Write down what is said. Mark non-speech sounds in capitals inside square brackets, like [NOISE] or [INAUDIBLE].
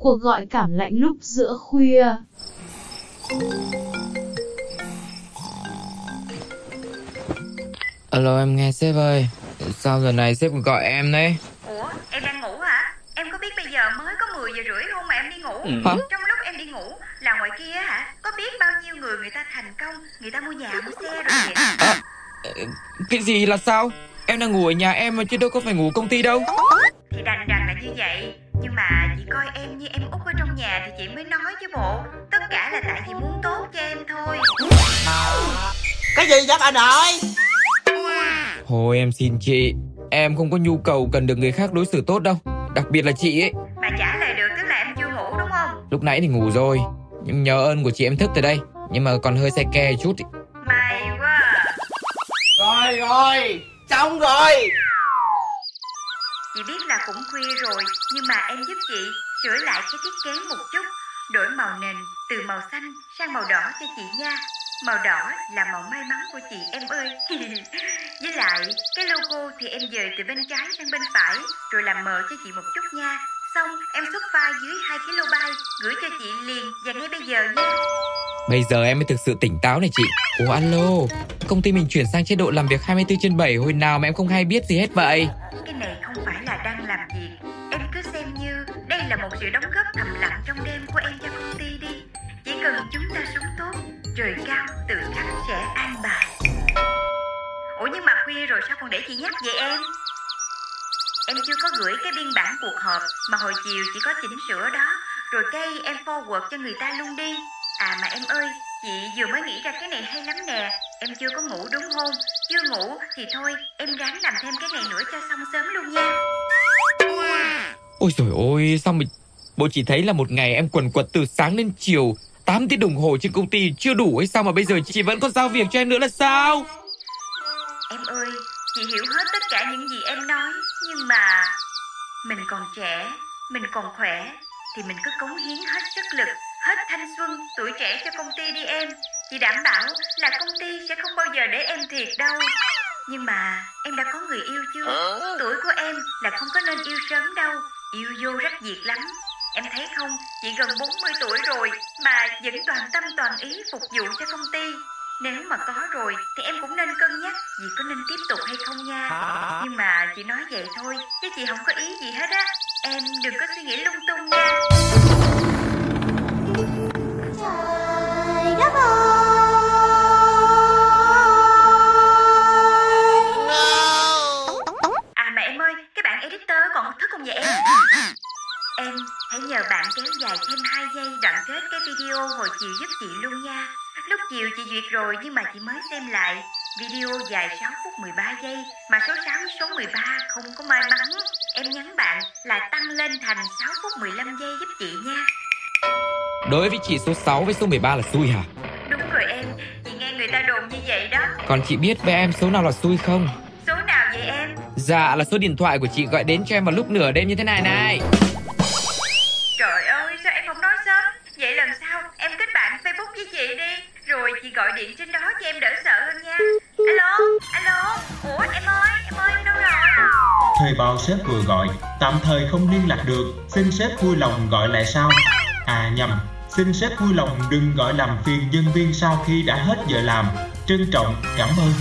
Cuộc gọi cảm lạnh lúc giữa khuya. Alo em nghe sếp ơi Sao giờ này sếp gọi em đấy Ủa, em đang ngủ hả? Em có biết bây giờ mới có 10 giờ rưỡi không mà em đi ngủ? Hả? Trong lúc em đi ngủ là ngoài kia hả? Có biết bao nhiêu người người ta thành công, người ta mua nhà, mua xe rồi vậy? à, Cái gì là sao Em đang ngủ ở nhà em mà chứ đâu có phải ngủ công ty đâu Thì đành thì chị mới nói chứ bộ. Tất cả là tại chị muốn tốt cho em thôi. Cái gì vậy bà nội Thôi em xin chị Em không có nhu cầu cần được người khác đối xử tốt đâu Đặc biệt là chị ấy Mà trả lời được tức là em chưa ngủ đúng không? Lúc nãy thì ngủ rồi Nhưng nhờ ơn của chị em thức từ đây Nhưng mà còn hơi xe ke chút ý. May quá. Rồi rồi Xong rồi Chị biết là cũng khuya rồi, nhưng mà em giúp chị sửa lại cái thiết kế một chút, đổi màu nền từ màu xanh sang màu đỏ cho chị nha. Màu đỏ là màu may mắn của chị em ơi. [LAUGHS] Với lại, cái logo thì em dời từ bên trái sang bên phải, rồi làm mờ cho chị một chút nha. Xong, em xuất file dưới 2 kB, gửi cho chị liền và ngay bây giờ nha. Bây giờ em mới thực sự tỉnh táo này chị Ủa alo Công ty mình chuyển sang chế độ làm việc 24 trên 7 Hồi nào mà em không hay biết gì hết vậy Cái này không phải là đang làm việc, em cứ xem như đây là một sự đóng góp thầm lặng trong đêm của em cho công ty đi. Chỉ cần chúng ta sống tốt, trời cao tự khắc sẽ an bài. Ủa nhưng mà khuya rồi sao còn để chị nhắc vậy em? Em chưa có gửi cái biên bản cuộc họp mà hồi chiều chỉ có chỉnh sửa đó, rồi cái em forward cho người ta luôn đi. À mà em ơi, chị vừa mới nghĩ ra cái này hay lắm nè, em chưa có ngủ đúng không? Chưa ngủ thì thôi, em ráng làm thêm cái này nữa cho xong sớm luôn nha. Ôi trời ôi Sao mà Bộ chỉ thấy là một ngày em quần quật từ sáng đến chiều 8 tiếng đồng hồ trên công ty chưa đủ hay sao mà bây giờ chị vẫn còn giao việc cho em nữa là sao Em ơi, chị hiểu hết tất cả những gì em nói, nhưng mà mình còn trẻ, mình còn khỏe thì mình cứ cống hiến hết sức lực, hết thanh xuân, tuổi trẻ cho công ty đi em. Chị đảm bảo là công ty sẽ không bao giờ để em thiệt đâu. Nhưng mà em đã có người yêu chưa? Tuổi của em là không có nên yêu sớm đâu, yêu vô rắc diệt lắm. Em thấy không, chị gần 40 tuổi rồi mà vẫn toàn tâm toàn ý phục vụ cho công ty. Nếu mà có rồi thì em cũng nên cân nhắc vì có nên tiếp tục hay không nha. Nhưng mà chị nói vậy thôi, chứ chị không có ý gì hết á. Em đừng có suy nghĩ lung tung nha. Còn thức không vậy em? Hãy nhờ bạn kéo dài thêm 2 giây đoạn kết cái video hồi chiều giúp chị luôn nha. Lúc chiều chị duyệt rồi nhưng mà chị mới xem lại. Video dài 6 phút 13 giây mà số 6 với số 13 không có may mắn. Em nhắn bạn là tăng lên thành 6 phút 15 giây giúp chị nha. Đối với chị số 6 với số 13 là xui hả Đúng rồi em, chị nghe người ta đồn như vậy đó. Còn chị biết với em số nào là xui không Dạ là số điện thoại của chị gọi đến cho em vào lúc nửa đêm như thế này này Trời ơi, sao em không nói sớm? Vậy lần sau em kết bạn Facebook với chị đi Rồi chị gọi điện trên đó cho em đỡ sợ hơn nha Alo, alo Ủa em ơi, em ơi em đâu rồi? Thuê bao sếp vừa gọi, tạm thời không liên lạc được, xin sếp vui lòng gọi lại sau. À nhầm, xin sếp vui lòng đừng gọi làm phiền nhân viên sau khi đã hết giờ làm. Trân trọng, cảm ơn.